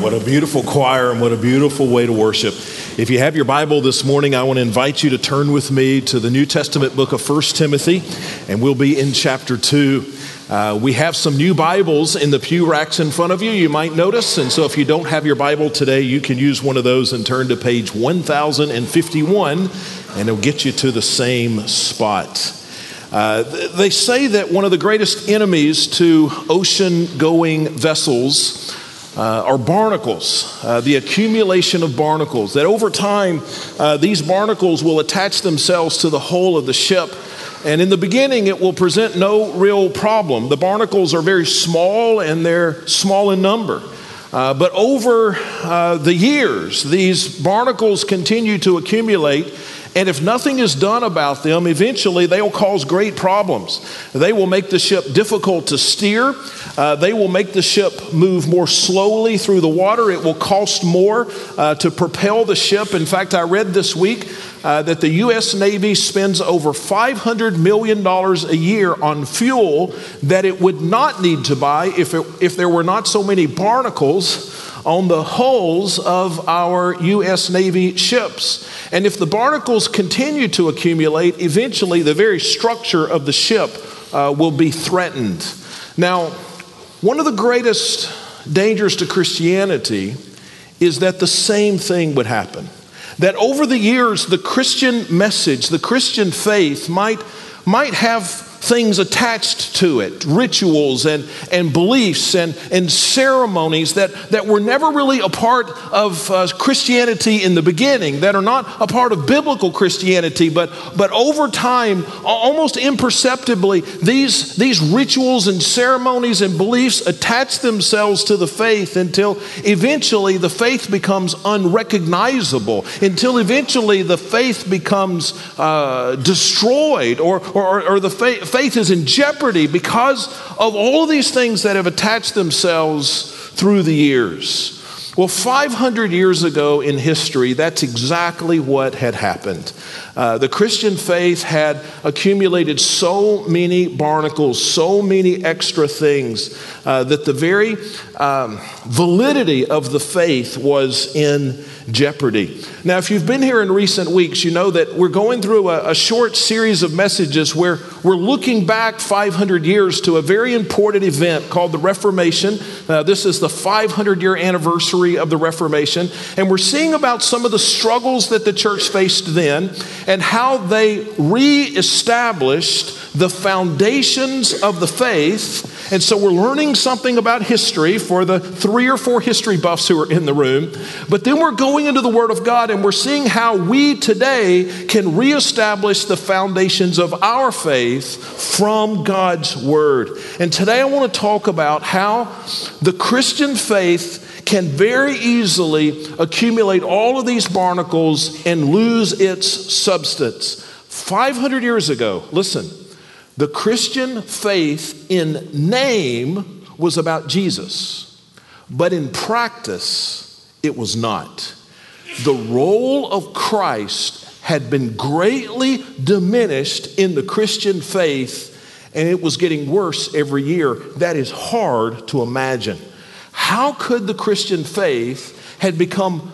What a beautiful choir and what a beautiful way to worship. If you have your Bible this morning, I want to invite you to turn with me to the New Testament book of 1 Timothy, and we'll be in chapter 2. Uh, we have some new Bibles in the pew racks in front of you, you might notice. And so if you don't have your Bible today, you can use one of those and turn to page 1051, and it'll get you to the same spot. Uh, they say that one of the greatest enemies to ocean going vessels uh, are barnacles, uh, the accumulation of barnacles. That over time, uh, these barnacles will attach themselves to the hull of the ship. And in the beginning, it will present no real problem. The barnacles are very small and they're small in number. Uh, but over uh, the years, these barnacles continue to accumulate and if nothing is done about them, eventually they will cause great problems. They will make the ship difficult to steer. Uh, they will make the ship move more slowly through the water. It will cost more uh, to propel the ship. In fact, I read this week uh, that the U.S. Navy spends over $500 million a year on fuel that it would not need to buy if, it, if there were not so many barnacles on the hulls of our U.S. Navy ships. And if the barnacles continue to accumulate, eventually the very structure of the ship uh, will be threatened. Now, one of the greatest dangers to Christianity is that the same thing would happen. That over the years, the Christian message, the Christian faith might, might have things attached to it, rituals and, and beliefs and, and ceremonies that, that were never really a part of uh, Christianity in the beginning, that are not a part of biblical Christianity, but, but over time, almost imperceptibly, these, these rituals and ceremonies and beliefs attach themselves to the faith until eventually the faith becomes unrecognizable, until eventually the faith becomes uh, destroyed or, or, or the faith faith is in jeopardy because of all these things that have attached themselves through the years. Well, 500 years ago in history, that's exactly what had happened. Uh, the Christian faith had accumulated so many barnacles, so many extra things, uh, that the very um, validity of the faith was in jeopardy. Now, if you've been here in recent weeks, you know that we're going through a, a short series of messages where we're looking back 500 years to a very important event called the Reformation. Uh, this is the 500 year anniversary of the Reformation, and we're seeing about some of the struggles that the church faced then and how they reestablished the foundations of the faith. And so we're learning something about history for the three or four history buffs who are in the room. But then we're going into the Word of God and we're seeing how we today can reestablish the foundations of our faith from God's Word. And today I want to talk about how the Christian faith can very easily accumulate all of these barnacles and lose its substance. 500 years ago, listen, the Christian faith in name was about Jesus, but in practice, it was not. The role of Christ had been greatly diminished in the Christian faith, and it was getting worse every year. That is hard to imagine. How could the Christian faith had become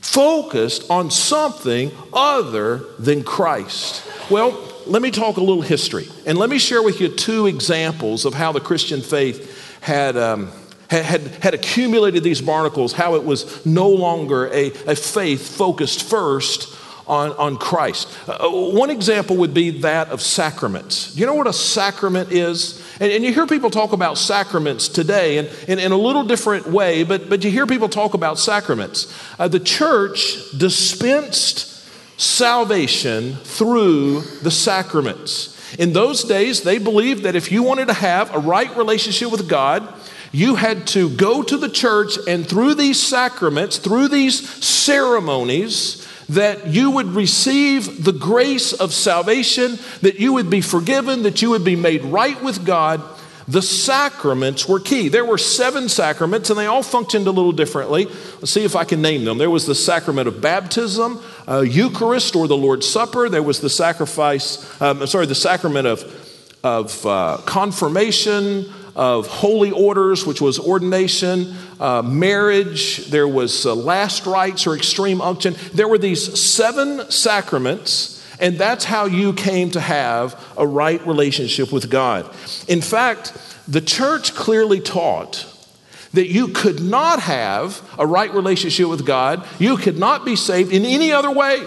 focused on something other than Christ? Well, let me talk a little history, and let me share with you two examples of how the Christian faith had. Um, had, had accumulated these barnacles, how it was no longer a, a faith focused first on, on Christ. Uh, one example would be that of sacraments. Do you know what a sacrament is? And, and you hear people talk about sacraments today in, in, in, a little different way, but, but you hear people talk about sacraments. Uh, the church dispensed salvation through the sacraments. In those days, they believed that if you wanted to have a right relationship with God, you had to go to the church and through these sacraments, through these ceremonies, that you would receive the grace of salvation, that you would be forgiven, that you would be made right with God, the sacraments were key. There were seven sacraments, and they all functioned a little differently. Let's see if I can name them. There was the sacrament of baptism, uh, Eucharist or the Lord's Supper. There was the sacrifice, um, sorry, the sacrament of, of uh, confirmation, of holy orders, which was ordination, uh, marriage, there was uh, last rites or extreme unction. There were these seven sacraments, and that's how you came to have a right relationship with God. In fact, the church clearly taught that you could not have a right relationship with God, you could not be saved in any other way.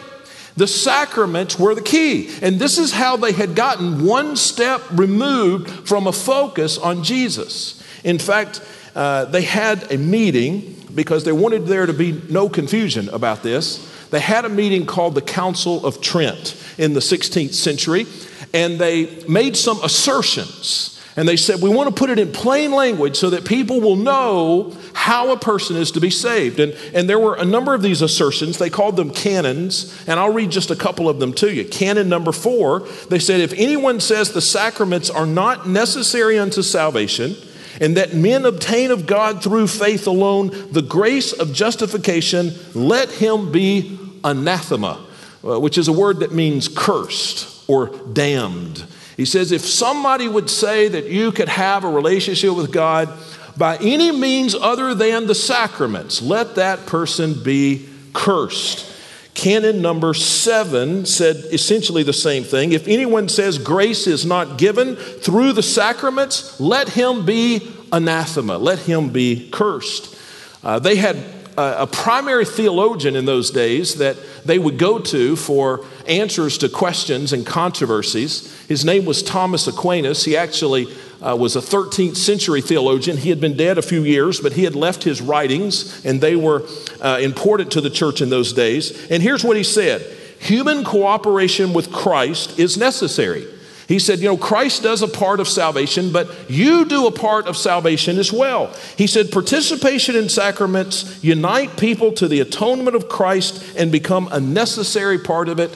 The sacraments were the key. And this is how they had gotten one step removed from a focus on Jesus. In fact, uh, they had a meeting because they wanted there to be no confusion about this. They had a meeting called the Council of Trent in the 16th century, and they made some assertions and they said, We want to put it in plain language so that people will know how a person is to be saved. And, and there were a number of these assertions. They called them canons. And I'll read just a couple of them to you. Canon number four, they said, If anyone says the sacraments are not necessary unto salvation, and that men obtain of God through faith alone the grace of justification, let him be anathema, uh, which is a word that means cursed or damned. He says, if somebody would say that you could have a relationship with God by any means other than the sacraments, let that person be cursed. Canon number seven said essentially the same thing. If anyone says grace is not given through the sacraments, let him be anathema, let him be cursed. Uh, they had a primary theologian in those days that they would go to for answers to questions and controversies. His name was Thomas Aquinas. He actually uh, was a 13th century theologian. He had been dead a few years, but he had left his writings, and they were uh, important to the church in those days. And here's what he said Human cooperation with Christ is necessary. He said, You know, Christ does a part of salvation, but you do a part of salvation as well. He said, Participation in sacraments unite people to the atonement of Christ and become a necessary part of it.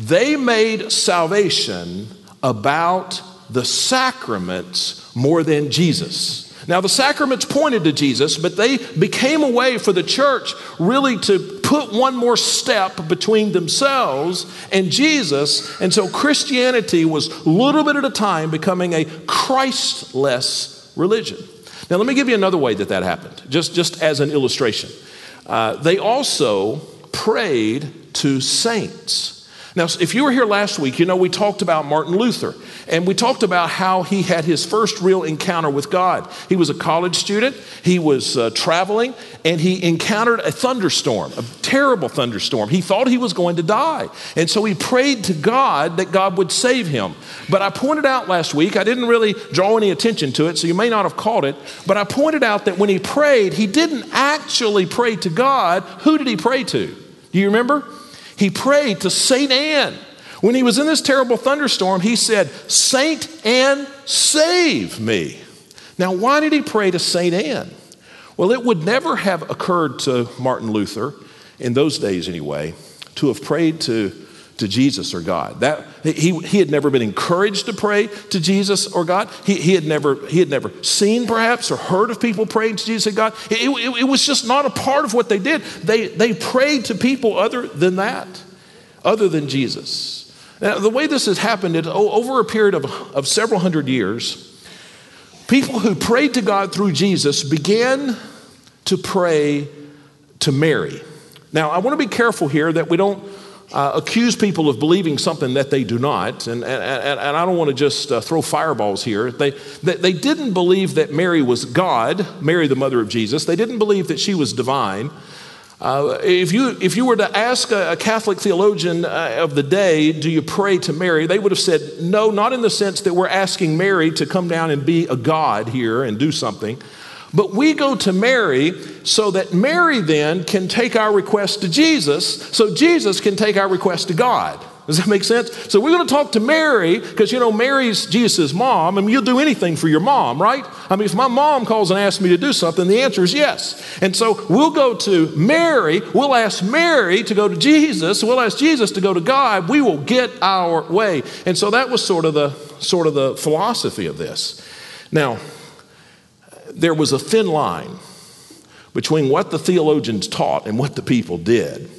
They made salvation about the sacraments more than Jesus. Now, the sacraments pointed to Jesus, but they became a way for the church really to put one more step between themselves and Jesus. And so Christianity was a little bit at a time becoming a Christless religion. Now, let me give you another way that that happened, just, just as an illustration. Uh, they also prayed to saints. Now, if you were here last week, you know we talked about Martin Luther, and we talked about how he had his first real encounter with God. He was a college student, he was uh, traveling, and he encountered a thunderstorm, a terrible thunderstorm. He thought he was going to die, and so he prayed to God that God would save him. But I pointed out last week, I didn't really draw any attention to it, so you may not have caught it, but I pointed out that when he prayed, he didn't actually pray to God. Who did he pray to? Do you remember? He prayed to St. Anne. When he was in this terrible thunderstorm, he said, Saint Anne, save me. Now, why did he pray to St. Anne? Well, it would never have occurred to Martin Luther, in those days anyway, to have prayed to to Jesus or God. That, he, he had never been encouraged to pray to Jesus or God. He, he, had never, he had never seen, perhaps, or heard of people praying to Jesus or God. It, it, it was just not a part of what they did. They, they prayed to people other than that, other than Jesus. Now, the way this has happened is over a period of, of several hundred years, people who prayed to God through Jesus began to pray to Mary. Now, I want to be careful here that we don't uh, accuse people of believing something that they do not. And, and, and I don't want to just uh, throw fireballs here. They, they, they, didn't believe that Mary was God, Mary, the mother of Jesus. They didn't believe that she was divine. Uh, if, you, if you were to ask a, a Catholic theologian uh, of the day, do you pray to Mary? They would have said, no, not in the sense that we're asking Mary to come down and be a God here and do something. But we go to Mary so that Mary then can take our request to Jesus, so Jesus can take our request to God. Does that make sense? So we're going to talk to Mary because you know Mary's Jesus' mom. I mean, you'll do anything for your mom, right? I mean, if my mom calls and asks me to do something, the answer is yes. And so we'll go to Mary. We'll ask Mary to go to Jesus. We'll ask Jesus to go to God. We will get our way. And so that was sort of the sort of the philosophy of this. Now, there was a thin line between what the theologians taught and what the people did.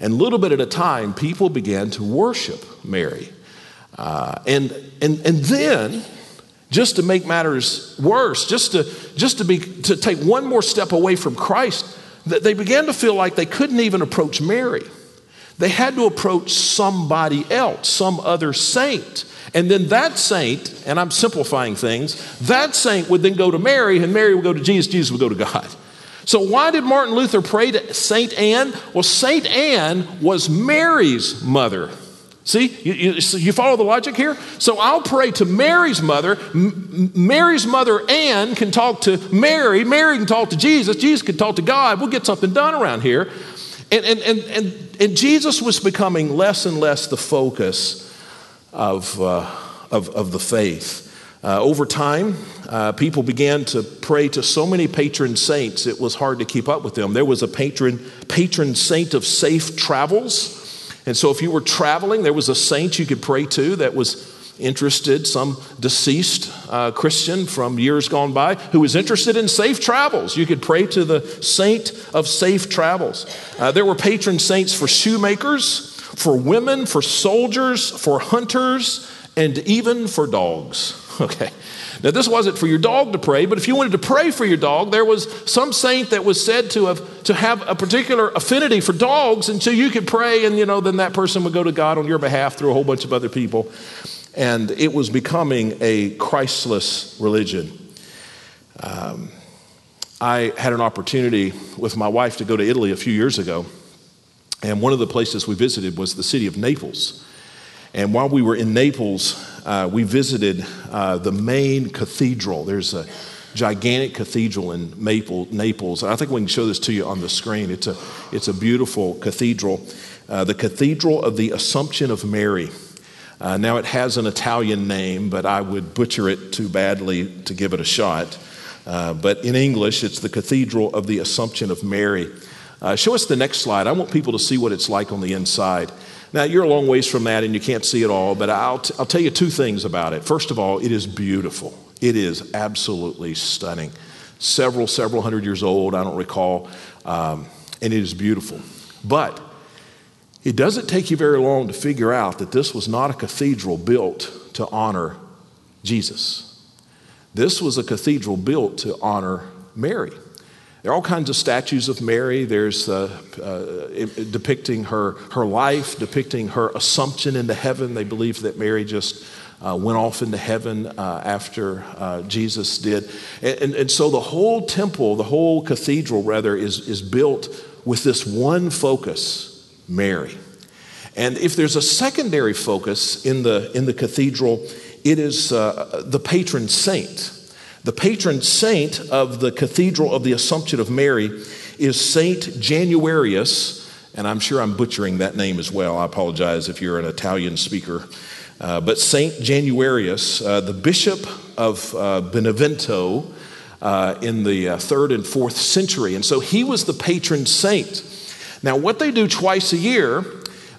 And little bit at a time, people began to worship Mary. Uh, and, and, and then, just to make matters worse, just to, just to, be, to take one more step away from Christ, they began to feel like they couldn't even approach Mary. They had to approach somebody else, some other saint. And then that saint, and I'm simplifying things, that saint would then go to Mary, and Mary would go to Jesus, Jesus would go to God. So, why did Martin Luther pray to St. Anne? Well, St. Anne was Mary's mother. See, you, you, you, follow the logic here? So I'll pray to Mary's mother. M- Mary's mother, Anne, can talk to Mary. Mary can talk to Jesus. Jesus can talk to God. We'll get something done around here. And, and, and, and, and Jesus was becoming less and less the focus of, uh, of, of the faith. Uh, over time, uh, people began to pray to so many patron saints, it was hard to keep up with them. There was a patron, patron saint of safe travels. And so, if you were traveling, there was a saint you could pray to that was interested, some deceased uh, Christian from years gone by who was interested in safe travels. You could pray to the saint of safe travels. Uh, there were patron saints for shoemakers, for women, for soldiers, for hunters, and even for dogs. Okay. Now, this wasn't for your dog to pray, but if you wanted to pray for your dog, there was some saint that was said to have, to have a particular affinity for dogs, and so you could pray, and you know, then that person would go to God on your behalf through a whole bunch of other people and it was becoming a Christless religion. Um, I had an opportunity with my wife to go to Italy a few years ago, and one of the places we visited was the city of Naples. And while we were in Naples, uh, we visited uh, the main cathedral. There's a gigantic cathedral in Maple, Naples. I think we can show this to you on the screen. It's a, it's a beautiful cathedral, uh, the Cathedral of the Assumption of Mary. Uh, now, it has an Italian name, but I would butcher it too badly to give it a shot. Uh, but in English, it's the Cathedral of the Assumption of Mary. Uh, show us the next slide. I want people to see what it's like on the inside. Now, you're a long ways from that and you can't see it all, but I'll, t- I'll tell you two things about it. First of all, it is beautiful. It is absolutely stunning. Several, several hundred years old, I don't recall, um, and it is beautiful. But it doesn't take you very long to figure out that this was not a cathedral built to honor Jesus. This was a cathedral built to honor Mary. There are all kinds of statues of Mary. There's uh, uh, depicting her, her life, depicting her assumption into heaven. They believe that Mary just uh, went off into heaven uh, after uh, Jesus did. And, and, and so the whole temple, the whole cathedral, rather, is, is built with this one focus Mary. And if there's a secondary focus in the, in the cathedral, it is uh, the patron saint. The patron saint of the Cathedral of the Assumption of Mary is Saint Januarius, and I'm sure I'm butchering that name as well. I apologize if you're an Italian speaker. Uh, but Saint Januarius, uh, the bishop of uh, Benevento uh, in the uh, third and fourth century. And so he was the patron saint now, what they do twice a year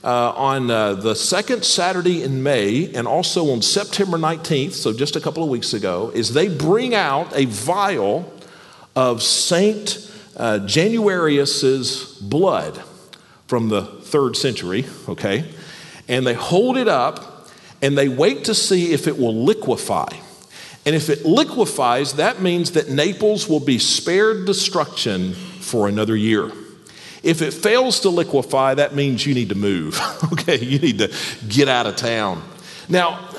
uh, on uh, the second Saturday in May and also on September 19th, so just a couple of weeks ago, is they bring out a vial of Saint uh, Januarius's blood from the third century, okay? And they hold it up and they wait to see if it will liquefy. And if it liquefies, that means that Naples will be spared destruction for another year. If it fails to liquefy, that means you need to move. okay, you need to get out of town. Now,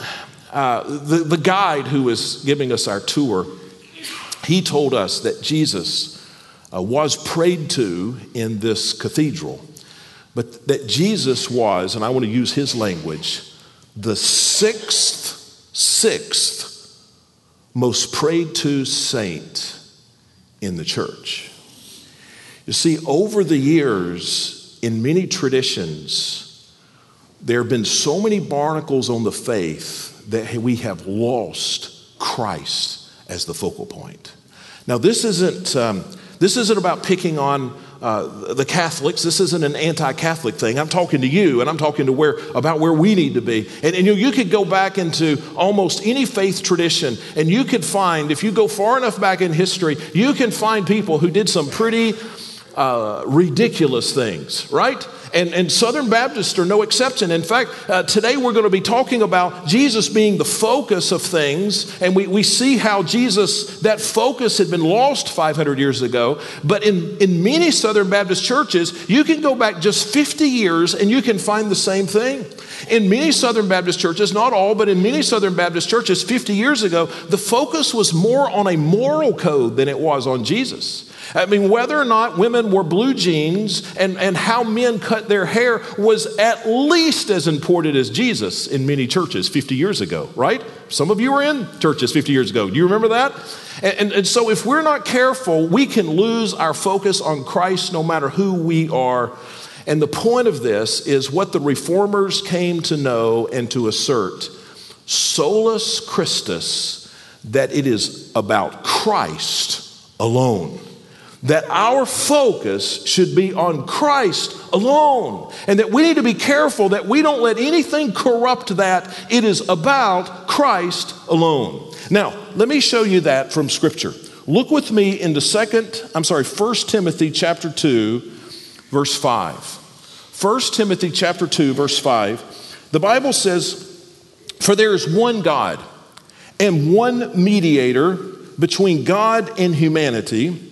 uh, the, the guide who was giving us our tour, he told us that Jesus uh, was prayed to in this cathedral, but that Jesus was, and I want to use his language, the sixth, sixth most prayed to saint in the church. You see, over the years, in many traditions, there have been so many barnacles on the faith that we have lost Christ as the focal point. Now, this isn't, um, this isn't about picking on uh, the Catholics. This isn't an anti-Catholic thing. I'm talking to you, and I'm talking to where about where we need to be. And, and you, you could go back into almost any faith tradition, and you could find, if you go far enough back in history, you can find people who did some pretty uh, ridiculous things, right? And, and Southern Baptists are no exception. In fact, uh, today we're going to be talking about Jesus being the focus of things. And we, we see how Jesus, that focus had been lost 500 years ago. But in, in many Southern Baptist churches, you can go back just 50 years and you can find the same thing. In many Southern Baptist churches, not all, but in many Southern Baptist churches 50 years ago, the focus was more on a moral code than it was on Jesus. I mean, whether or not women wore blue jeans and, and how men cut their hair was at least as important as Jesus in many churches 50 years ago, right? Some of you were in churches 50 years ago. Do you remember that? And, and, and so, if we're not careful, we can lose our focus on Christ no matter who we are. And the point of this is what the reformers came to know and to assert solus Christus, that it is about Christ alone that our focus should be on Christ alone, and that we need to be careful that we don't let anything corrupt that. It is about Christ alone. Now, let me show you that from Scripture. Look with me into second, I'm sorry, 1 Timothy chapter 2, verse 5. 1 Timothy chapter 2, verse 5. The Bible says, For there is one God and one mediator between God and humanity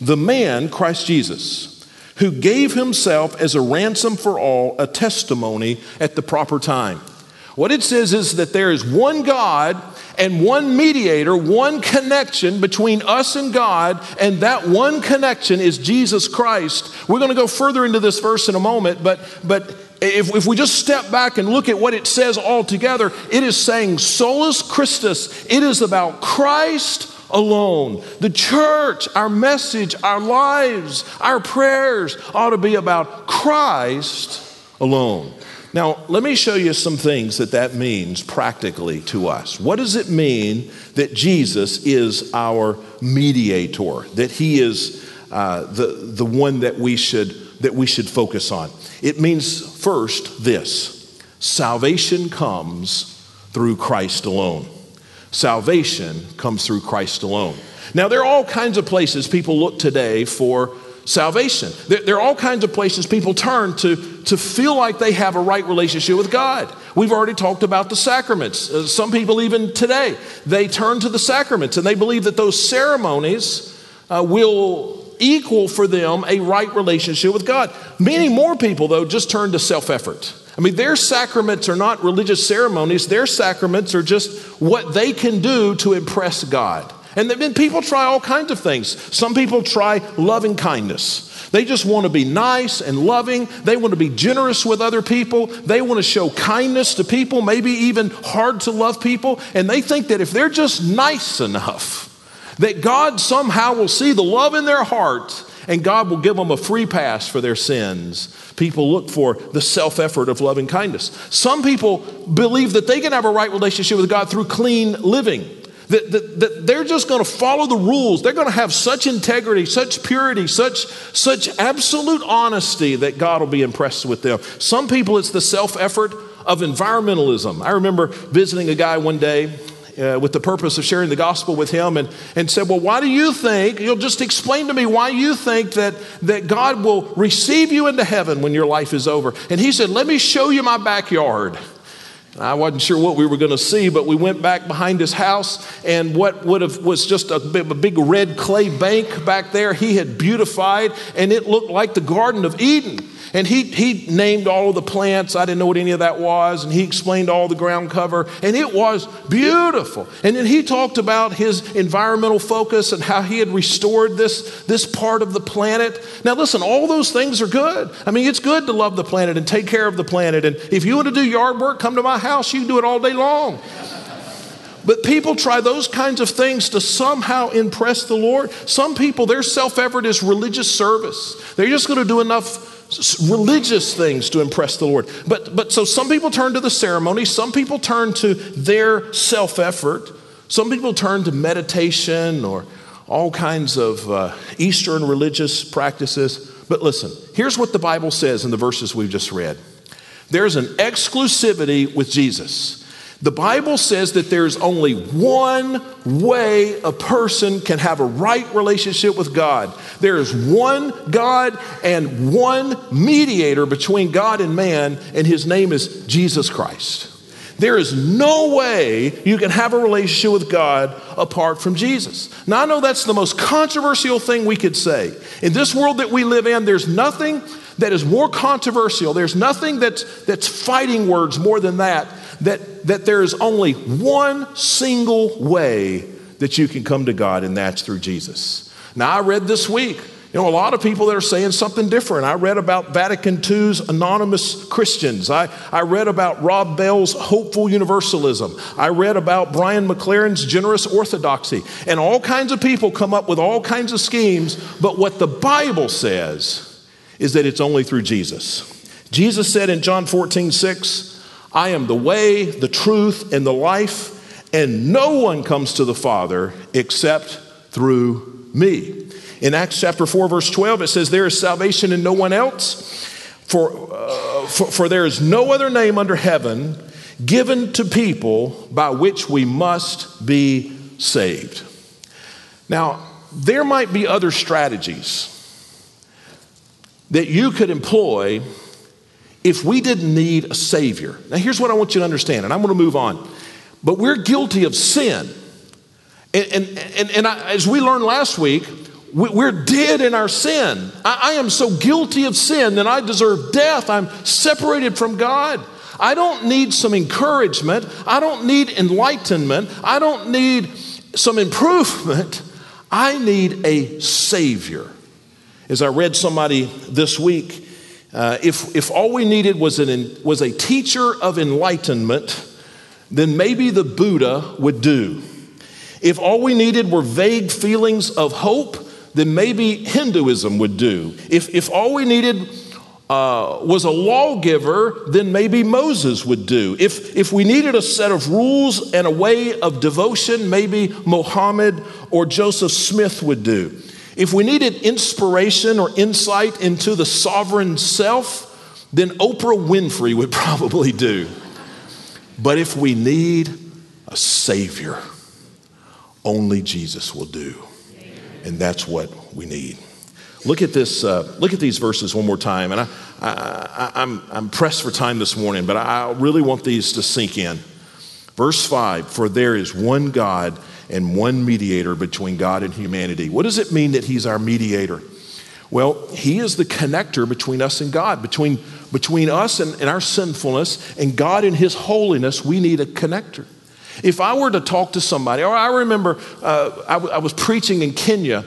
the man, Christ Jesus, who gave himself as a ransom for all, a testimony at the proper time. What it says is that there is one God and one mediator, one connection between us and God, and that one connection is Jesus Christ. We're going to go further into this verse in a moment, but, but if, if we just step back and look at what it says altogether, it is saying solus Christus. It is about Christ alone. The church, our message, our lives, our prayers ought to be about Christ alone. Now, let me show you some things that that means practically to us. What does it mean that Jesus is our mediator, that he is uh, the, the one that we, should, that we should focus on? It means, first, this salvation comes through Christ alone. Salvation comes through Christ alone. Now, there are all kinds of places people look today for salvation. There, there, are all kinds of places people turn to, to feel like they have a right relationship with God. We've already talked about the sacraments. Uh, some people, even today, they turn to the sacraments and they believe that those ceremonies uh, will equal for them a right relationship with God. Many more people, though, just turn to self effort. I mean, their sacraments are not religious ceremonies, their sacraments are just what they can do to impress God. And then people try all kinds of things. Some people try loving kindness. They just want to be nice and loving. They want to be generous with other people. They want to show kindness to people, maybe even hard to love people. And they think that if they're just nice enough, that God somehow will see the love in their heart and God will give them a free pass for their sins. People look for the self effort of loving kindness. Some people believe that they can have a right relationship with God through clean living. That, that, that they're just going to follow the rules. They're going to have such integrity, such purity, such, such absolute honesty that God will be impressed with them. Some people, it's the self effort of environmentalism. I remember visiting a guy one day uh, with the purpose of sharing the gospel with him and, and said, Well, why do you think, you'll just explain to me why you think that, that God will receive you into heaven when your life is over? And he said, Let me show you my backyard. I wasn't sure what we were going to see, but we went back behind his house, and what would have was just a big, a big red clay bank back there. He had beautified, and it looked like the Garden of Eden. And he, he named all of the plants. I didn't know what any of that was. And he explained all the ground cover. And it was beautiful. And then he talked about his environmental focus and how he had restored this, this part of the planet. Now, listen, all those things are good. I mean, it's good to love the planet and take care of the planet. And if you want to do yard work, come to my house. You can do it all day long. But people try those kinds of things to somehow impress the Lord. Some people, their self effort is religious service. They're just going to do enough religious things to impress the Lord. But, but so some people turn to the ceremony, some people turn to their self effort, some people turn to meditation or all kinds of uh, Eastern religious practices. But listen, here's what the Bible says in the verses we've just read there's an exclusivity with Jesus. The Bible says that there's only one way a person can have a right relationship with God. There is one God and one mediator between God and man, and his name is Jesus Christ. There is no way you can have a relationship with God apart from Jesus. Now, I know that's the most controversial thing we could say. In this world that we live in, there's nothing that is more controversial. There's nothing that's, that's fighting words more than that, that, that there is only one single way that you can come to God, and that's through Jesus. Now, I read this week you know, a lot of people that are saying something different. I read about Vatican II's anonymous Christians. I, I read about Rob Bell's hopeful universalism. I read about Brian McLaren's generous orthodoxy. And all kinds of people come up with all kinds of schemes. But what the Bible says is that it's only through Jesus. Jesus said in John 14, 6, I am the way, the truth, and the life, and no one comes to the Father except through me. In Acts chapter 4, verse 12, it says, There is salvation in no one else, for, uh, for, for there is no other name under heaven given to people by which we must be saved. Now, there might be other strategies that you could employ if we didn't need a Savior. Now, here's what I want you to understand, and I'm going to move on. But we're guilty of sin. And, and, and, and I, as we learned last week, we're dead in our sin. I am so guilty of sin that I deserve death. I'm separated from God. I don't need some encouragement. I don't need enlightenment. I don't need some improvement. I need a Savior. As I read somebody this week, uh, if, if all we needed was, an, was a teacher of enlightenment, then maybe the Buddha would do. If all we needed were vague feelings of hope, then maybe Hinduism would do. If, if all we needed uh, was a lawgiver, then maybe Moses would do. If, if we needed a set of rules and a way of devotion, maybe Mohammed or Joseph Smith would do. If we needed inspiration or insight into the sovereign self, then Oprah Winfrey would probably do. But if we need a Savior, only Jesus will do and that's what we need. Look at this. Uh, look at these verses one more time, and I, I, I'm, I'm pressed for time this morning, but I really want these to sink in. Verse five: For there is one God and one mediator between God and humanity. What does it mean that He's our mediator? Well, He is the connector between us and God, between between us and, and our sinfulness and God and His holiness. We need a connector. If I were to talk to somebody, or I remember uh, I, w- I was preaching in Kenya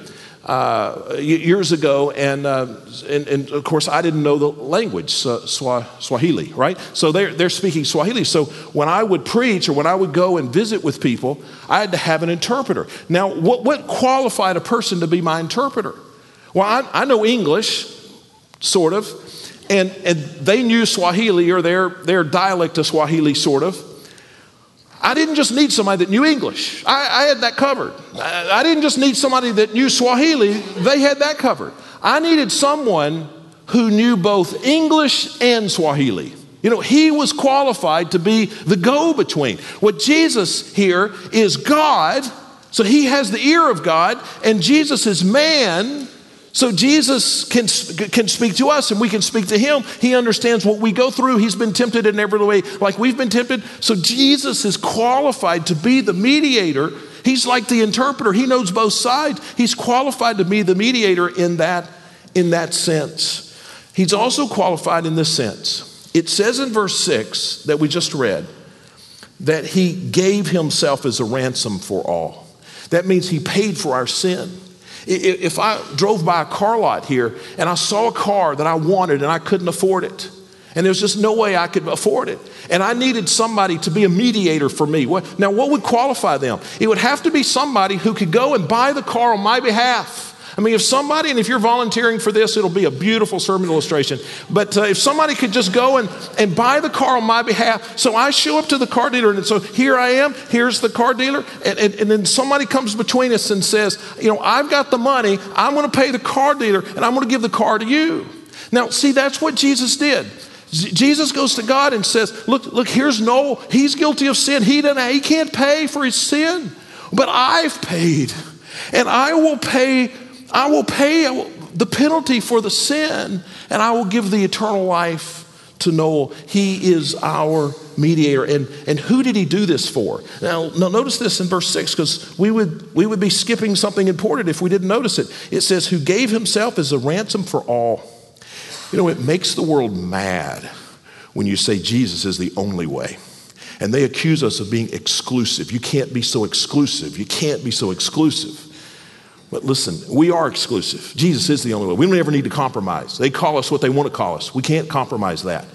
uh, years ago, and, uh, and, and, of course, I didn't know the language, Swahili, right? So they're, they're speaking Swahili. So when I would preach or when I would go and visit with people, I had to have an interpreter. Now, what, what qualified a person to be my interpreter? Well, I, I know English, sort of, and, and they knew Swahili or their, their dialect of Swahili, sort of. I didn't just need somebody that knew English. I, I had that covered. I, I didn't just need somebody that knew Swahili. They had that covered. I needed someone who knew both English and Swahili. You know, he was qualified to be the go between. What Jesus here is God, so he has the ear of God, and Jesus is man, so Jesus can, can speak to us and we can speak to him. He understands what we go through. He's been tempted in every way like we've been tempted. So Jesus is qualified to be the mediator. He's like the interpreter. He knows both sides. He's qualified to be the mediator in that, in that sense. He's also qualified in this sense. It says in verse 6 that we just read that he gave himself as a ransom for all. That means he paid for our sin. If I drove by a car lot here and I saw a car that I wanted and I couldn't afford it, and there's just no way I could afford it. And I needed somebody to be a mediator for me. Now, what would qualify them? It would have to be somebody who could go and buy the car on my behalf. I mean, if somebody, and if you're volunteering for this, it'll be a beautiful sermon illustration. But uh, if somebody could just go and, and buy the car on my behalf, so I show up to the car dealer, and so here I am, here's the car dealer, and, and, and then somebody comes between us and says, You know, I've got the money, I'm going to pay the car dealer, and I'm going to give the car to you. Now, see, that's what Jesus did. Jesus goes to God and says, Look, look, here's Noel. He's guilty of sin. He, doesn't, he can't pay for his sin, but I've paid. And I will pay, I will pay the penalty for the sin, and I will give the eternal life to Noel. He is our mediator. And, and who did he do this for? Now, now notice this in verse 6, because we would, we would be skipping something important if we didn't notice it. It says, Who gave himself as a ransom for all. You know, it makes the world mad when you say Jesus is the only way. And they accuse us of being exclusive. You can't be so exclusive. You can't be so exclusive. But listen, we are exclusive. Jesus is the only way. We don't ever need to compromise. They call us what they want to call us. We can't compromise that.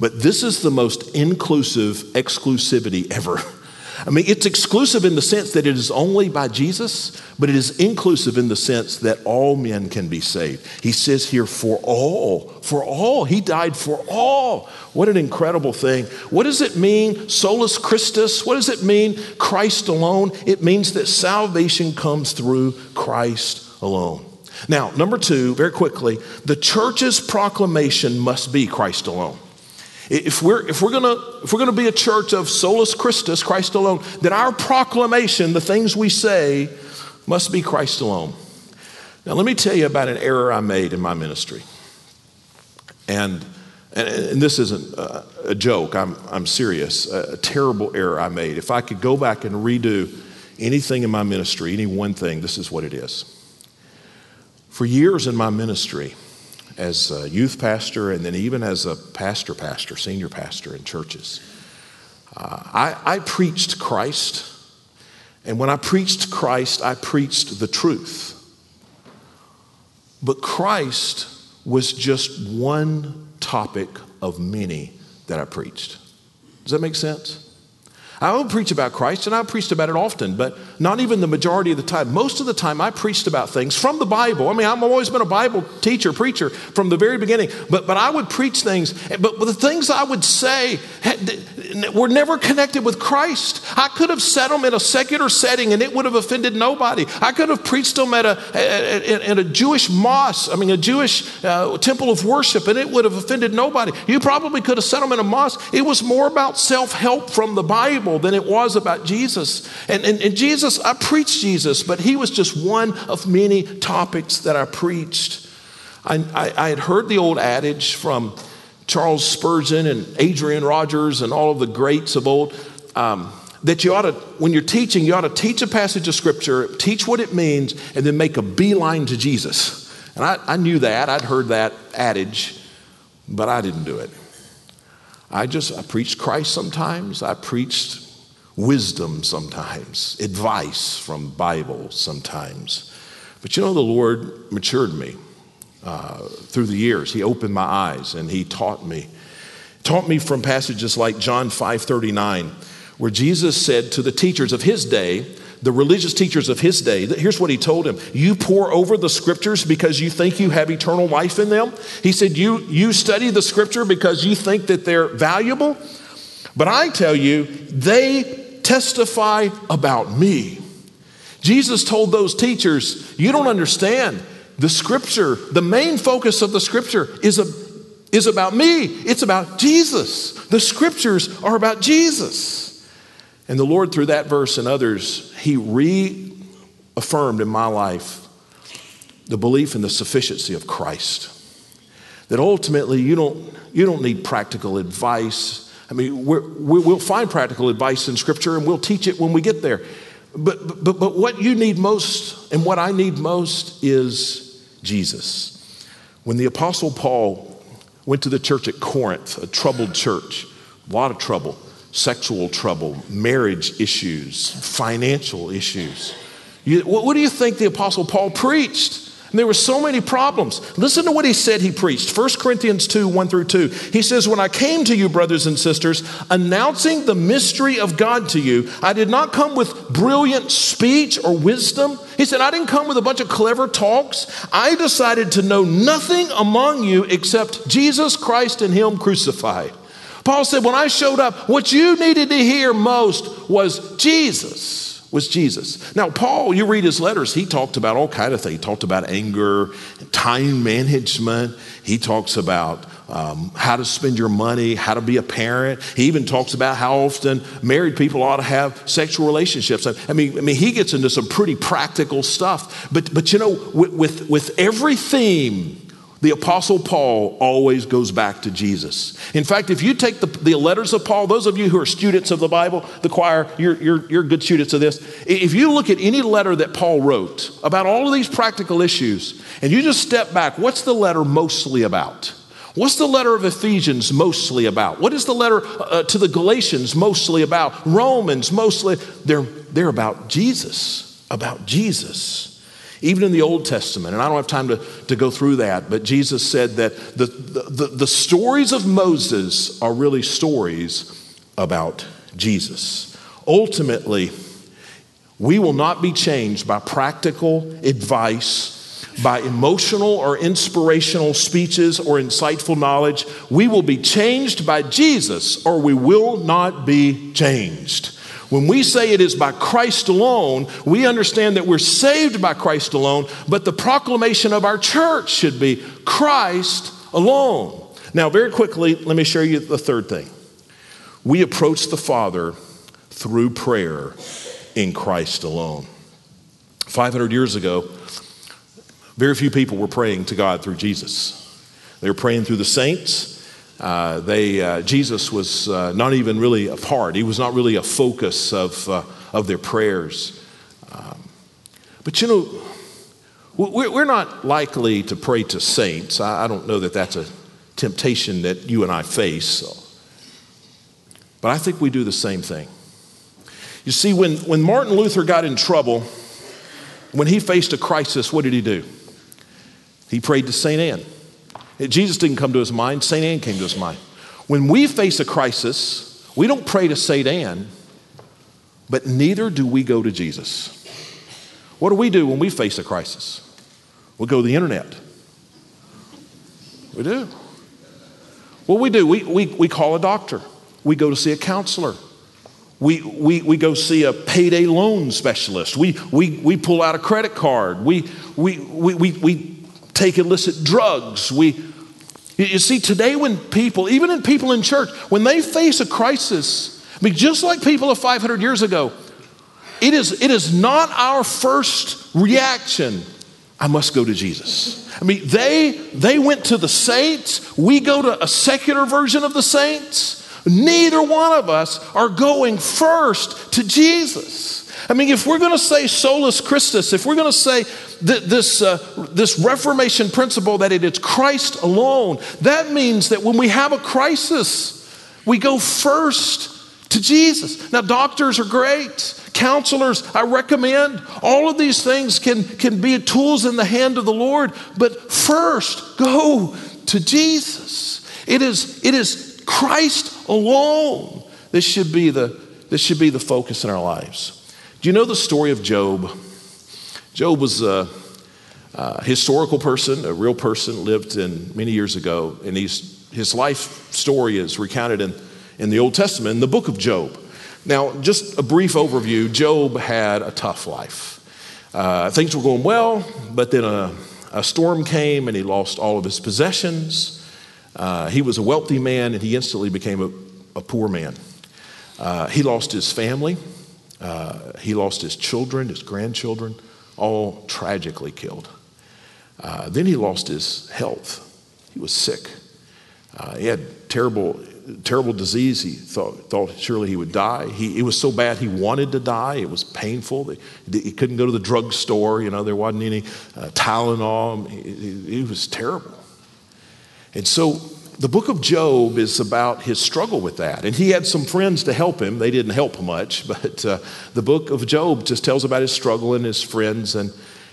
But this is the most inclusive exclusivity ever. I mean, it's exclusive in the sense that it is only by Jesus, but it is inclusive in the sense that all men can be saved. He says here, for all, for all. He died for all. What an incredible thing. What does it mean, solus Christus? What does it mean, Christ alone? It means that salvation comes through Christ alone. Now, number two, very quickly, the church's proclamation must be Christ alone. If we're, if we're gonna if we're gonna be a church of solus Christus, Christ alone, then our proclamation, the things we say, must be Christ alone. Now let me tell you about an error I made in my ministry. And and, and this isn't a, a, joke, I'm, I'm serious, a, a terrible error I made. If I could go back and redo anything in my ministry, any one thing, this is what it is. For years in my ministry, as a youth pastor and then even as a pastor, pastor, senior pastor in churches. Uh, I, I preached Christ, and when I preached Christ, I preached the truth. But Christ was just one topic of many that I preached. Does that make sense? I will preach about Christ, and I've preached about it often, but not even the majority of the time. Most of the time, I preached about things from the Bible. I mean, I've always been a Bible teacher, preacher from the very beginning, but, but I would preach things, but the things I would say were never connected with Christ. I could have said them in a secular setting, and it would have offended nobody. I could have preached them at a, at a Jewish mosque, I mean, a Jewish uh, temple of worship, and it would have offended nobody. You probably could have said them in a mosque. It was more about self help from the Bible than it was about Jesus. And, and, and Jesus, I preached Jesus, but he was just one of many topics that I preached. I, I, I had heard the old adage from Charles Spurgeon and Adrian Rogers and all of the greats of old. Um, that you ought to, when you're teaching, you ought to teach a passage of scripture, teach what it means, and then make a beeline to Jesus. And I, I knew that, I'd heard that adage, but I didn't do it. I just, I preached Christ sometimes, I preached wisdom sometimes, advice from Bible sometimes. But you know, the Lord matured me uh, through the years. He opened my eyes and He taught me. Taught me from passages like John 5:39, where Jesus said to the teachers of His day, the religious teachers of his day, that here's what he told him You pore over the scriptures because you think you have eternal life in them. He said, You, you study the scripture because you think that they're valuable. But I tell you, they testify about me. Jesus told those teachers, You don't understand. The scripture, the main focus of the scripture is, a, is about me. It's about Jesus. The scriptures are about Jesus. And the Lord, through that verse and others, He reaffirmed in my life the belief in the sufficiency of Christ. That ultimately, you don't, you don't need practical advice I mean, we will find practical advice in Scripture and we'll teach it when we get there. But, but, but what you need most and what I need most is Jesus. When the Apostle Paul went to the church at Corinth, a troubled church, a lot of trouble, sexual trouble, marriage issues, financial issues. You, what do you think the Apostle Paul preached? And there were so many problems. Listen to what he said he preached. 1 Corinthians 2 1 through 2. He says, When I came to you, brothers and sisters, announcing the mystery of God to you, I did not come with brilliant speech or wisdom. He said, I didn't come with a bunch of clever talks. I decided to know nothing among you except Jesus Christ and Him crucified. Paul said, When I showed up, what you needed to hear most was Jesus was Jesus. Now, Paul, you read his letters, he talked about all kind of things. He talked about anger, time management. He talks about um, how to spend your money, how to be a parent. He even talks about how often married people ought to have sexual relationships. I mean, I mean, he gets into some pretty practical stuff. But, but you know, with, with, with every theme, the Apostle Paul always goes back to Jesus. In fact, if you take the, the letters of Paul, those of you who are students of the Bible, the choir, you're, you're, you're good students of this. If you look at any letter that Paul wrote about all of these practical issues, and you just step back, what's the letter mostly about? What's the letter of Ephesians mostly about? What is the letter uh, to the Galatians mostly about? Romans mostly, they're, they're about Jesus, about Jesus. Even in the Old Testament, and I don't have time to, to go through that, but Jesus said that the, the, the stories of Moses are really stories about Jesus. Ultimately, we will not be changed by practical advice, by emotional or inspirational speeches or insightful knowledge. We will be changed by Jesus, or we will not be changed. When we say it is by Christ alone, we understand that we're saved by Christ alone, but the proclamation of our church should be Christ alone. Now, very quickly, let me show you the third thing. We approach the Father through prayer in Christ alone. 500 years ago, very few people were praying to God through Jesus. They were praying through the saints, uh, they, uh, Jesus was uh, not even really a part, he was not really a focus of, uh, of their prayers. Um, but you know, we're not likely to pray to saints. I, I don't know that that's a temptation that you and I face. But I think we do the same thing. You see, when, when Martin Luther got in trouble, when he faced a crisis, what did he do? He prayed to St. Anne. Jesus didn't come to his mind, St. Anne came to his mind. When we face a crisis, we don't pray to St. Anne, but neither do we go to Jesus. What do we do when we face a crisis? We go to the internet. We do. What we do, we, we, we call a doctor. We go to see a counselor. We, we, we go see a payday loan specialist. We, we, we pull out a credit card. We, we, we, we, we take illicit drugs. We, you see, today when people, even in people in church, when they face a crisis, I mean, just like people of 500 years ago, it is, it is not our first reaction. I must go to Jesus. I mean, they, they went to the saints. We go to a secular version of the saints. Neither one of us are going first to Jesus. I mean, if we're going to say solus Christus, if we're going to say that this, uh, this Reformation principle that it is Christ alone, that means that when we have a crisis, we go first to Jesus. Now, doctors are great. Counselors, I recommend. All of these things can, can be tools in the hand of the Lord, but first, go to Jesus. It is, it is Christ alone. This should be the, this should be the focus in our lives. Do you know the story of Job? Job was a, a historical person, a real person, lived in many years ago, and he's, his life story is recounted in, in the Old Testament, in the book of Job. Now, just a brief overview Job had a tough life. Uh, things were going well, but then a, a, storm came and he lost all of his possessions. Uh, he was a wealthy man and he instantly became a, a poor man. Uh, he lost his family. Uh, he lost his children, his grandchildren, all tragically killed. Uh, then he lost his health. He was sick. Uh, he had terrible, terrible disease. He thought, thought surely he would die. He, it was so bad he wanted to die. It was painful. He, couldn't go to the drugstore. You know, there wasn't any uh, Tylenol. It was terrible. And so the book of Job is about his struggle with that. And he had some friends to help him. They didn't help much, but uh, the book of Job just tells about his struggle and his friends and,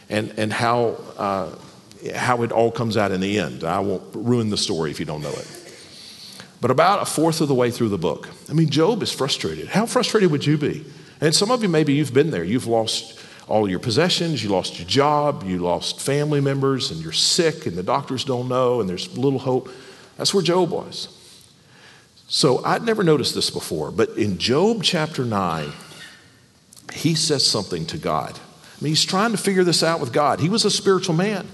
and, and how, uh, how it all comes out in the end. I won't ruin the story if you don't know it. But about a fourth of the way through the book, I mean, Job is frustrated. How frustrated would you be? And some of you, maybe you've been there. You've lost all your possessions, you lost your job, you lost family members, and you're sick, and the doctors don't know, and there's little hope. That's where Job was. So I'd never noticed this before, but in Job chapter 9, he says something to God. I mean, he's trying to figure this out with God. He was a spiritual man,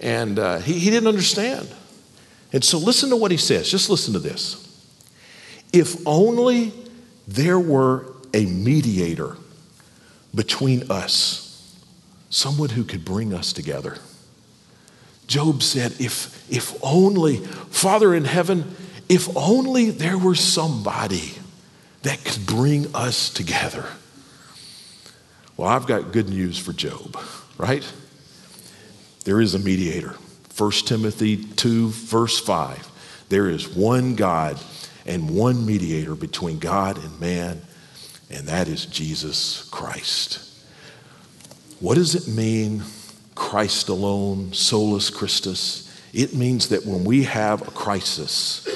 and uh, he, he didn't understand. And so listen to what he says. Just listen to this. If only there were a mediator between us, someone who could bring us together. Job said, if, if only, Father in heaven, if only there were somebody that could bring us together. Well, I've got good news for Job, right? There is a mediator. 1 Timothy 2, verse 5. There is one God and one mediator between God and man, and that is Jesus Christ. What does it mean, Christ alone, solus Christus? It means that when we have a crisis,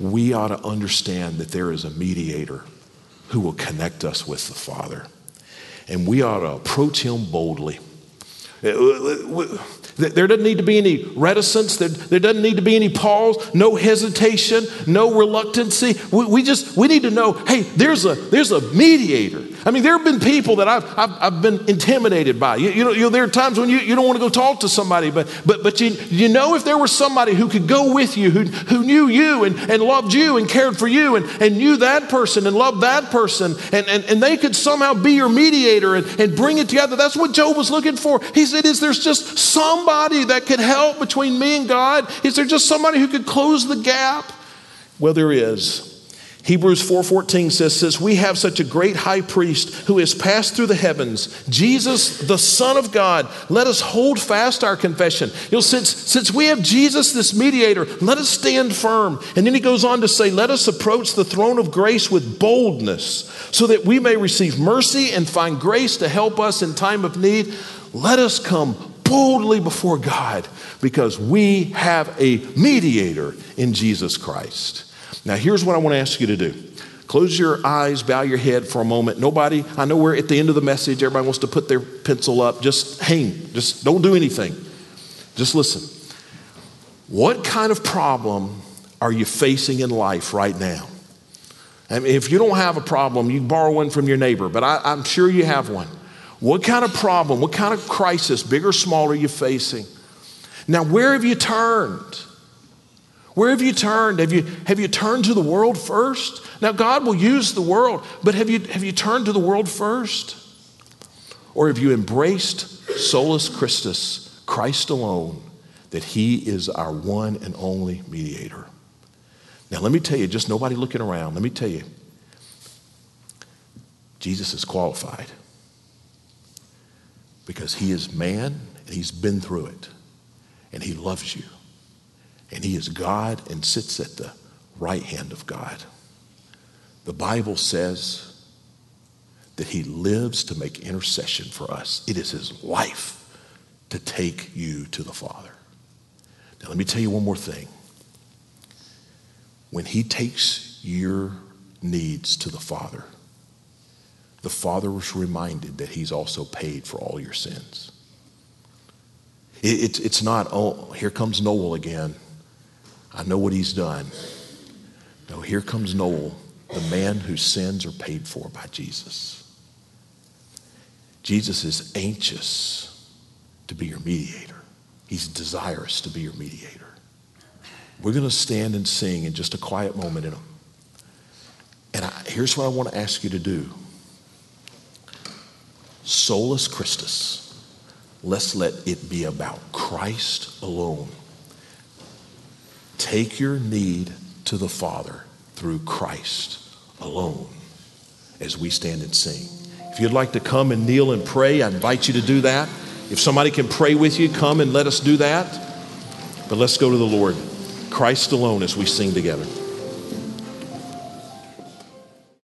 we ought to understand that there is a mediator who will connect us with the Father. And we ought to approach him boldly. Uh, uh, uh, There doesn't need to be any reticence. There, doesn't need to be any pause, no hesitation, no reluctancy. We, we, just, we need to know, hey, there's a, there's a mediator. I mean, there have been people that I've, I've, I've been intimidated by. You, you, know, you know, there are times when you, you don't want to go talk to somebody, but, but, but you, you know if there was somebody who could go with you, who, who knew you and, and loved you and cared for you and, and knew that person and loved that person, and, and, and they could somehow be your mediator and, and bring it together. That's what Job was looking for. He said, is there's just some somebody that could help between me and God? Is there just somebody who could close the gap? Well, there is. Hebrews 4:14 says, "Since we have such a great high priest who has passed through the heavens, Jesus, the Son of God, let us hold fast our confession." You know, since, since we have Jesus, this mediator, let us stand firm. And then he goes on to say, "Let us approach the throne of grace with boldness, so that we may receive mercy and find grace to help us in time of need." Let us come boldly before God because we have a mediator in Jesus Christ. Now, here's what I want to ask you to do. Close your eyes, bow your head for a moment. Nobody, I know we're at the end of the message. Everybody wants to put their pencil up. Just hang, just don't do anything. Just listen. What kind of problem are you facing in life right now? I mean, if you don't have a problem, you borrow one from your neighbor, but I, I'm sure you have one. What kind of problem, what kind of crisis, big or small, are you facing? Now, where have you turned? Where have you turned? Have you, have you turned to the world first? Now, God will use the world, but have you, have you turned to the world first? Or have you embraced solus Christus, Christ alone, that He is our one and only mediator? Now, let me tell you, just nobody looking around, let me tell you, Jesus is qualified because he is man and he's been through it and he loves you. And he is God and sits at the right hand of God. The Bible says that he lives to make intercession for us. It is his life to take you to the Father. Now, let me tell you one more thing. When he takes your needs to the Father, the Father was reminded that He's also paid for all your sins. It, it, it's not, oh, here comes Noel again. I know what he's done. No, here comes Noel, the man whose sins are paid for by Jesus. Jesus is anxious to be your mediator. He's desirous to be your mediator. We're going to stand and sing in just a quiet moment in him. And I, here's what I want to ask you to do solus Christus. Let's let it be about Christ alone. Take your need to the Father through Christ alone as we stand and sing. If you'd like to come and kneel and pray, I invite you to do that. If somebody can pray with you, come and let us do that. But let's go to the Lord. Christ alone as we sing together.